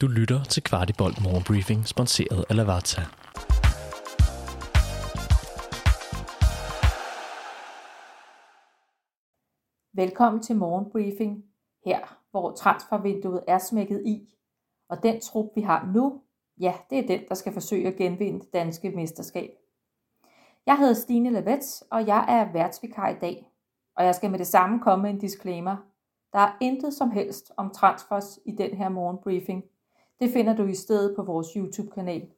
Du lytter til Kvartibolt Morgenbriefing, sponsoreret af Lavazza. Velkommen til Morgenbriefing, her hvor transfervinduet er smækket i. Og den trup, vi har nu, ja, det er den, der skal forsøge at genvinde det danske mesterskab. Jeg hedder Stine Lavets, og jeg er værtsvikar i dag. Og jeg skal med det samme komme med en disclaimer. Der er intet som helst om transfers i den her morgenbriefing – det finder du i stedet på vores YouTube-kanal.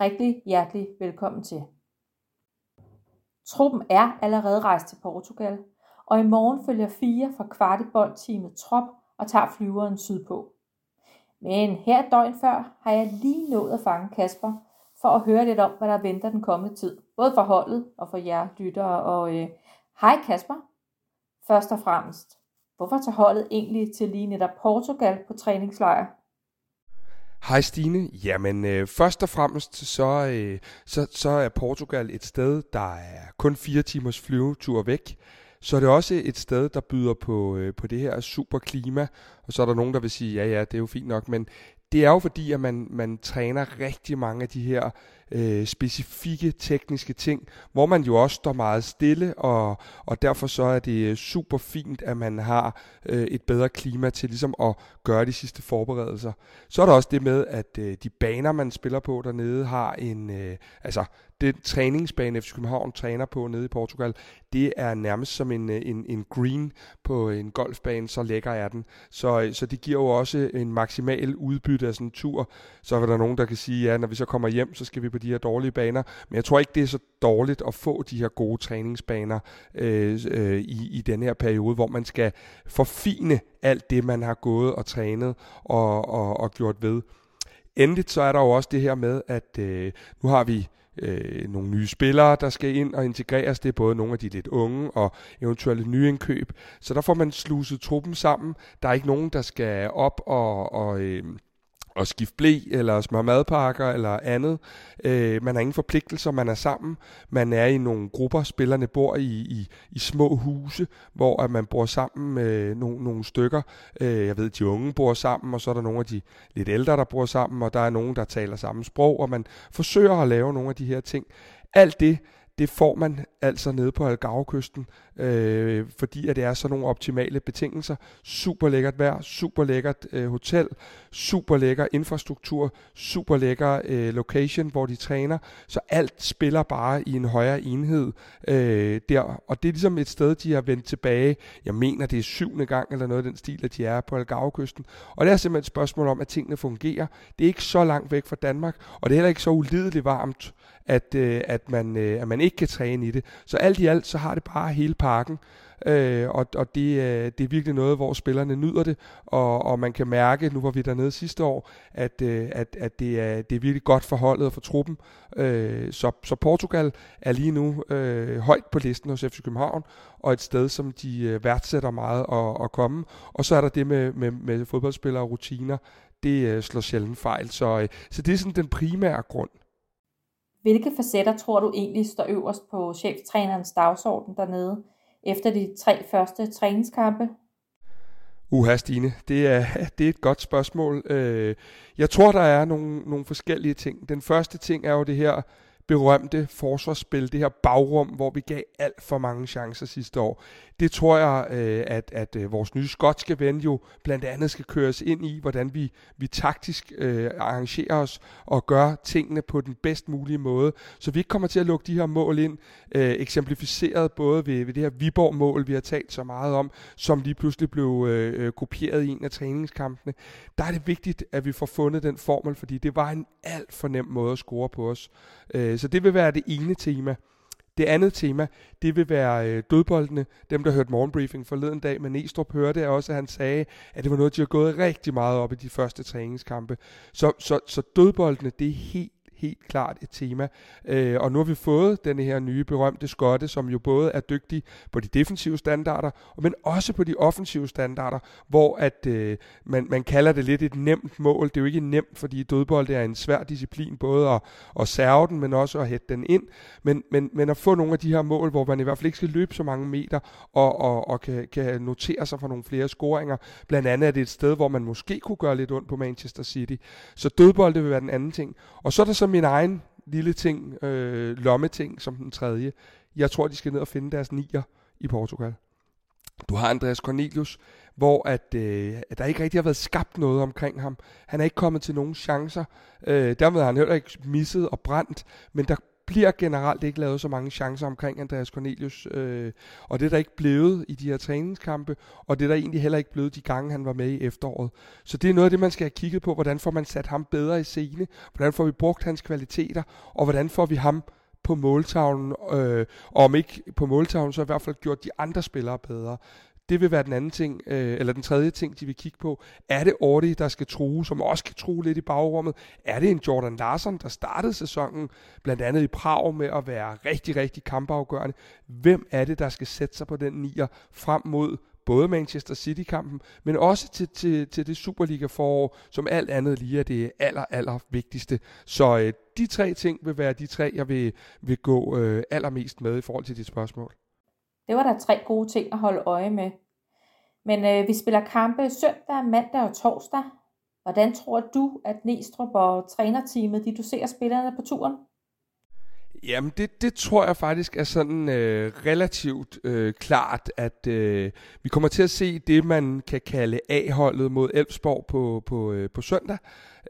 Rigtig hjertelig velkommen til. Truppen er allerede rejst til Portugal, og i morgen følger fire fra kvartiboldteamet Trop og tager flyveren sydpå. Men her døgn før har jeg lige nået at fange Kasper, for at høre lidt om, hvad der venter den kommende tid. Både for holdet og for jer lyttere. Og øh, hej Kasper. Først og fremmest, hvorfor tager holdet egentlig til lige netop Portugal på træningslejr? Hej Stine. Jamen, øh, først og fremmest så, øh, så, så er Portugal et sted, der er kun fire timers flyvetur væk. Så er det også et sted, der byder på, øh, på det her super klima. Og så er der nogen, der vil sige, ja ja, det er jo fint nok, men det er jo fordi, at man, man træner rigtig mange af de her øh, specifikke tekniske ting, hvor man jo også står meget stille, og, og derfor så er det øh, super fint, at man har øh, et bedre klima til ligesom at gøre de sidste forberedelser. Så er der også det med, at øh, de baner, man spiller på dernede, har en, øh, altså den træningsbane, FC København træner på nede i Portugal, det er nærmest som en, øh, en, en green på en golfbane, så lækker er den. Så, øh, så det giver jo også en maksimal udbytte af sådan en tur. Så er der nogen, der kan sige, ja, når vi så kommer hjem, så skal vi på de her dårlige baner. Men jeg tror ikke, det er så dårligt at få de her gode træningsbaner øh, øh, i, i den her periode, hvor man skal forfine alt det, man har gået og trænet og, og, og gjort ved. Endeligt så er der jo også det her med, at øh, nu har vi øh, nogle nye spillere, der skal ind og integreres. Det er både nogle af de lidt unge og eventuelle nye indkøb. Så der får man sluset truppen sammen. Der er ikke nogen, der skal op og, og øh, at skifte blæ eller smøre madpakker eller andet. Øh, man har ingen forpligtelser, man er sammen. Man er i nogle grupper, spillerne bor i, i, i små huse, hvor at man bor sammen med nogle, nogle stykker. Øh, jeg ved, de unge bor sammen, og så er der nogle af de lidt ældre, der bor sammen, og der er nogen, der taler samme sprog, og man forsøger at lave nogle af de her ting. Alt det, det får man altså nede på Algarve-kysten, øh, fordi at det er sådan nogle optimale betingelser. Super lækkert vejr, super lækkert øh, hotel, super lækker infrastruktur, super lækker øh, location, hvor de træner. Så alt spiller bare i en højere enhed øh, der. Og det er ligesom et sted, de har vendt tilbage. Jeg mener, det er syvende gang eller noget af den stil, at de er på Algarve-kysten. Og det er simpelthen et spørgsmål om, at tingene fungerer. Det er ikke så langt væk fra Danmark, og det er heller ikke så ulideligt varmt, at, øh, at, man, øh, at man ikke kan træne i det. Så alt i alt, så har det bare hele pakken. Øh, og og det, øh, det er virkelig noget, hvor spillerne nyder det, og, og man kan mærke, nu var vi dernede sidste år, at, øh, at, at det, er, det er virkelig godt for holdet og for truppen. Øh, så, så Portugal er lige nu øh, højt på listen hos FC København, og et sted, som de øh, værdsætter meget at, at komme. Og så er der det med, med, med fodboldspillere og rutiner, det øh, slår sjældent fejl. Så, øh, så det er sådan den primære grund. Hvilke facetter tror du egentlig står øverst på cheftrænerens dagsorden dernede efter de tre første træningskampe? Uha, Stine, det er, det er et godt spørgsmål. Øh, jeg tror, der er nogle, nogle forskellige ting. Den første ting er jo det her berømte forsvarsspil, det her bagrum, hvor vi gav alt for mange chancer sidste år. Det tror jeg, øh, at, at øh, vores nye skotske ven jo blandt andet skal køres ind i, hvordan vi, vi taktisk øh, arrangerer os og gør tingene på den bedst mulige måde, så vi ikke kommer til at lukke de her mål ind, øh, eksemplificeret både ved, ved det her Viborg-mål, vi har talt så meget om, som lige pludselig blev øh, øh, kopieret i en af træningskampene. Der er det vigtigt, at vi får fundet den formel, fordi det var en alt for nem måde at score på os. Øh, så det vil være det ene tema. Det andet tema, det vil være øh, dødboldene. Dem, der hørte morgenbriefing forleden dag med Næstrup, hørte også, at han sagde, at det var noget, de har gået rigtig meget op i de første træningskampe. Så, så, så dødboldene, det er helt helt klart et tema. Øh, og nu har vi fået den her nye berømte skotte, som jo både er dygtig på de defensive standarder, men også på de offensive standarder, hvor at øh, man, man kalder det lidt et nemt mål. Det er jo ikke nemt, fordi dødbold er en svær disciplin, både at, at serve den, men også at hætte den ind. Men, men, men at få nogle af de her mål, hvor man i hvert fald ikke skal løbe så mange meter, og, og, og kan, kan notere sig for nogle flere scoringer. Blandt andet er det et sted, hvor man måske kunne gøre lidt ondt på Manchester City. Så dødbold, det vil være den anden ting. Og så er der så min egen lille ting, øh, lommeting, som den tredje. Jeg tror, de skal ned og finde deres nier i Portugal. Du har Andreas Cornelius, hvor at, øh, at der ikke rigtig har været skabt noget omkring ham. Han er ikke kommet til nogen chancer. Øh, dermed har han heller ikke misset og brændt, men der bliver generelt ikke lavet så mange chancer omkring Andreas Cornelius, øh, og det er der ikke blevet i de her træningskampe, og det er der egentlig heller ikke blevet de gange, han var med i efteråret. Så det er noget af det, man skal have kigget på, hvordan får man sat ham bedre i scene, hvordan får vi brugt hans kvaliteter, og hvordan får vi ham på måltavlen, øh, og om ikke på måltavlen, så i hvert fald gjort de andre spillere bedre. Det vil være den anden ting, øh, eller den tredje ting, de vil kigge på. Er det Ordi, der skal true, som også kan true lidt i bagrummet? Er det en Jordan Larson, der startede sæsonen, blandt andet i Prag, med at være rigtig, rigtig kampafgørende? Hvem er det, der skal sætte sig på den nier frem mod både Manchester City-kampen, men også til, til, til det Superliga-forår, som alt andet lige er det aller, aller vigtigste. Så øh, de tre ting vil være de tre, jeg vil, vil gå øh, allermest med i forhold til dit spørgsmål. Det var der tre gode ting at holde øje med. Men øh, vi spiller kampe søndag, mandag og torsdag. Hvordan tror du, at Næstrup og trænerteamet de doserer spillerne på turen? Jamen, det, det tror jeg faktisk er sådan øh, relativt øh, klart, at øh, vi kommer til at se det, man kan kalde A-holdet mod Elfsborg på, på, øh, på søndag.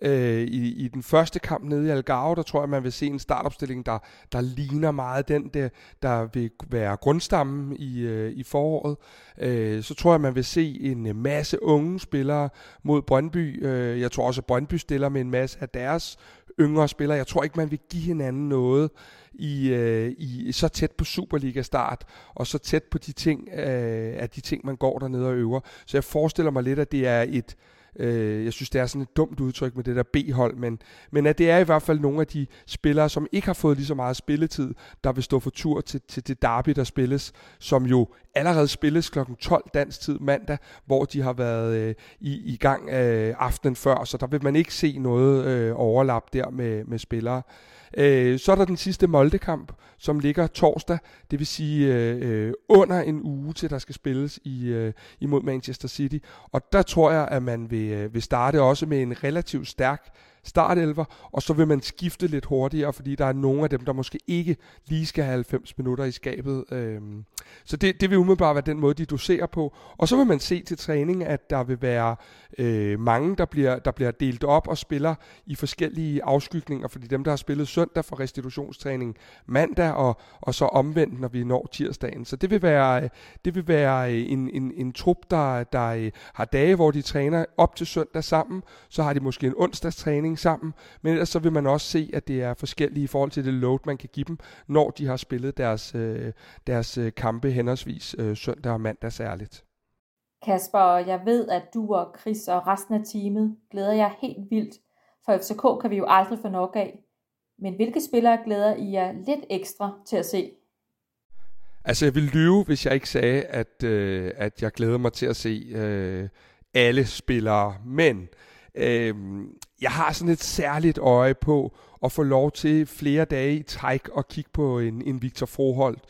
Øh, i, I den første kamp nede i Algarve, der tror jeg, man vil se en startopstilling, der, der ligner meget den, der, der vil være grundstammen i, øh, i foråret. Øh, så tror jeg, man vil se en masse unge spillere mod Brøndby. Øh, jeg tror også, at Brøndby stiller med en masse af deres yngre spillere. Jeg tror ikke, man vil give hinanden noget i, øh, i så tæt på Superliga-start, og så tæt på de ting, øh, af de ting, man går dernede og øver. Så jeg forestiller mig lidt, at det er et, Øh, jeg synes, det er sådan et dumt udtryk med det der B-hold, men, men at det er i hvert fald nogle af de spillere, som ikke har fået lige så meget spilletid, der vil stå for tur til, til det derby, der spilles, som jo allerede spilles kl. 12 dansk tid mandag, hvor de har været øh, i, i gang øh, aftenen før, så der vil man ikke se noget øh, overlap der med, med spillere. Øh, så er der den sidste Moldekamp, som ligger torsdag, det vil sige øh, øh, under en uge til der skal spilles i, øh, imod Manchester City. Og der tror jeg, at man vil, øh, vil starte også med en relativt stærk startelver, og så vil man skifte lidt hurtigere, fordi der er nogle af dem, der måske ikke lige skal have 90 minutter i skabet. Øhm, så det, det vil umiddelbart være den måde, de doserer på. Og så vil man se til træning, at der vil være øh, mange, der bliver, der bliver delt op og spiller i forskellige afskygninger, fordi dem, der har spillet søndag for restitutionstræning mandag, og, og så omvendt, når vi når tirsdagen. Så det vil være, øh, det vil være øh, en, en, en trup, der, der øh, har dage, hvor de træner op til søndag sammen, så har de måske en onsdagstræning sammen, men ellers så vil man også se, at det er forskellige i forhold til det load, man kan give dem, når de har spillet deres, øh, deres øh, kampe henholdsvis øh, søndag og mandag særligt. Kasper, jeg ved, at du og Chris og resten af teamet glæder jer helt vildt, for FCK kan vi jo aldrig få nok af. Men hvilke spillere glæder I jer lidt ekstra til at se? Altså, jeg vil lyve, hvis jeg ikke sagde, at, øh, at jeg glæder mig til at se øh, alle spillere. Men øh, jeg har sådan et særligt øje på at få lov til flere dage i træk og kigge på en, en Victor Froholt.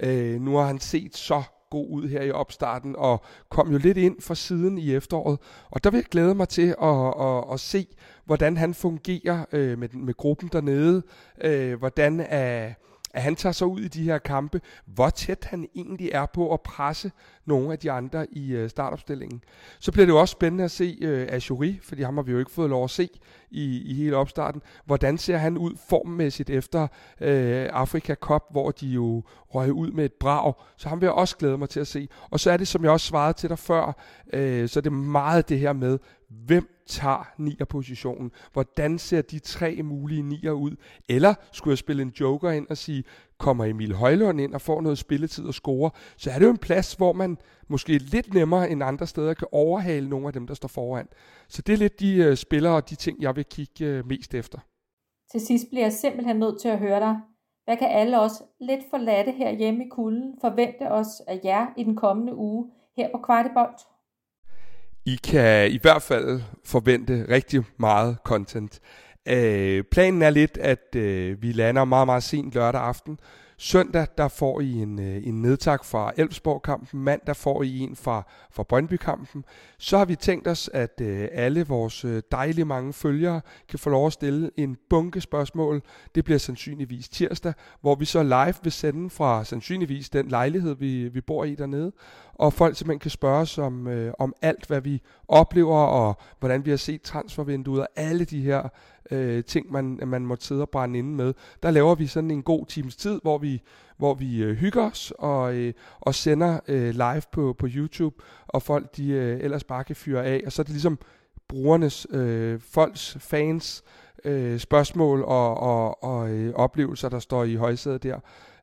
Øh, nu har han set så god ud her i opstarten, og kom jo lidt ind fra siden i efteråret. Og der vil jeg glæde mig til at, at, at se, hvordan han fungerer øh, med, med gruppen dernede, øh, hvordan er... Øh, at han tager sig ud i de her kampe, hvor tæt han egentlig er på at presse nogle af de andre i øh, startopstillingen. Så bliver det jo også spændende at se øh, Ashuri, fordi ham har vi jo ikke fået lov at se i, i hele opstarten. Hvordan ser han ud formmæssigt efter øh, Afrika Cup, hvor de jo røg ud med et brag. Så han vil jeg også glæde mig til at se. Og så er det, som jeg også svarede til dig før, øh, så er det meget det her med, hvem tager nier-positionen? Hvordan ser de tre mulige nier ud? Eller skulle jeg spille en joker ind og sige, kommer Emil Højlund ind og får noget spilletid og score, så er det jo en plads, hvor man måske lidt nemmere end andre steder kan overhale nogle af dem, der står foran. Så det er lidt de uh, spillere og de ting, jeg vil kigge uh, mest efter. Til sidst bliver jeg simpelthen nødt til at høre dig. Hvad kan alle os lidt forladte her hjemme i kulden forvente os af jer i den kommende uge her på Kvartibolt? I kan i hvert fald forvente rigtig meget content. Øh, planen er lidt, at øh, vi lander meget, meget sent lørdag aften, Søndag der får I en, øh, en nedtak fra Elfsborg-kampen. Mandag får I en fra, fra Brøndby-kampen. Så har vi tænkt os, at øh, alle vores øh, dejlige mange følgere kan få lov at stille en bunke spørgsmål. Det bliver sandsynligvis tirsdag, hvor vi så live vil sende fra sandsynligvis den lejlighed, vi, vi bor i dernede. Og folk simpelthen kan spørge os om, øh, om alt, hvad vi oplever, og hvordan vi har set transfervinduet, og alle de her øh, ting, man, man må sidde og brænde inde med. Der laver vi sådan en god times tid, hvor vi, hvor vi øh, hygger os og, øh, og sender øh, live på, på YouTube, og folk de øh, ellers bare kan fyre af. Og så er det ligesom brugernes, øh, folks, fans øh, spørgsmål og, og, og øh, oplevelser, der står i højsædet der.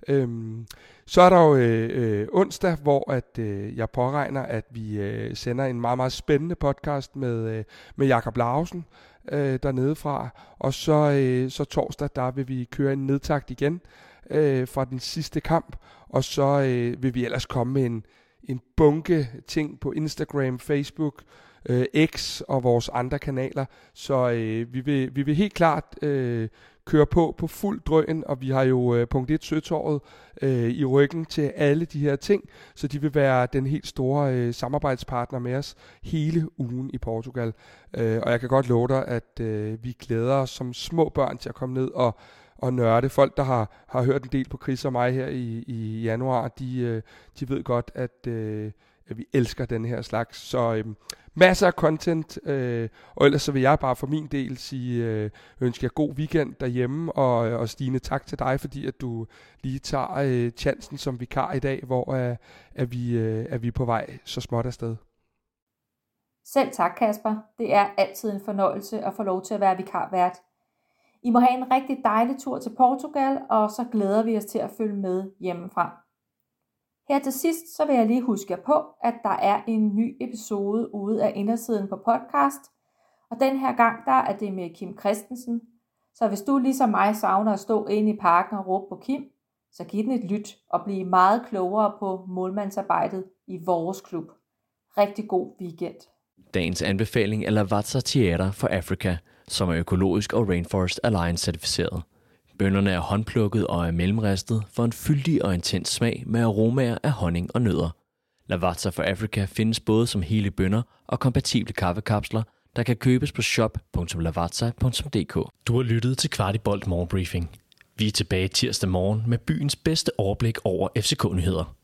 Øhm, så er der jo øh, øh, onsdag, hvor at øh, jeg påregner, at vi øh, sender en meget, meget spændende podcast med, øh, med Jakob Larsen øh, dernede fra. Og så, øh, så torsdag, der vil vi køre en nedtakt igen øh, fra den sidste kamp. Og så øh, vil vi ellers komme med en, en bunke ting på Instagram, Facebook, øh, X og vores andre kanaler. Så øh, vi, vil, vi vil helt klart øh, køre på på fuld drøn, og vi har jo øh, punkt 1 Søtåret øh, i ryggen til alle de her ting, så de vil være den helt store øh, samarbejdspartner med os hele ugen i Portugal. Øh, og jeg kan godt love dig, at øh, vi glæder os som små børn til at komme ned og og nørde. Folk, der har, har hørt en del på Chris og mig her i, i januar, de, øh, de ved godt, at, at vi elsker den her slags. Så øh, masser af content, øh, og ellers så vil jeg bare for min del sige, øh, ønske jer god weekend derhjemme, og, øh, og Stine, tak til dig, fordi at du lige tager øh, chancen som vikar i dag, hvor øh, er, vi, øh, er vi på vej så småt afsted. Selv tak, Kasper. Det er altid en fornøjelse at få lov til at være vikarvært. I må have en rigtig dejlig tur til Portugal, og så glæder vi os til at følge med hjemmefra. Her til sidst, så vil jeg lige huske jer på, at der er en ny episode ude af indersiden på podcast, og den her gang, der er det med Kim Christensen. Så hvis du ligesom mig savner at stå inde i parken og råbe på Kim, så giv den et lyt og bliv meget klogere på målmandsarbejdet i vores klub. Rigtig god weekend. Dagens anbefaling er Lavazza Theater for Africa, som er økologisk og Rainforest Alliance certificeret. Bønderne er håndplukket og er mellemristet for en fyldig og intens smag med aromaer af honning og nødder. Lavazza for Africa findes både som hele bønder og kompatible kaffekapsler, der kan købes på shop.lavazza.dk. Du har lyttet til Kvartibolt Morgenbriefing. Vi er tilbage tirsdag morgen med byens bedste overblik over FCK-nyheder.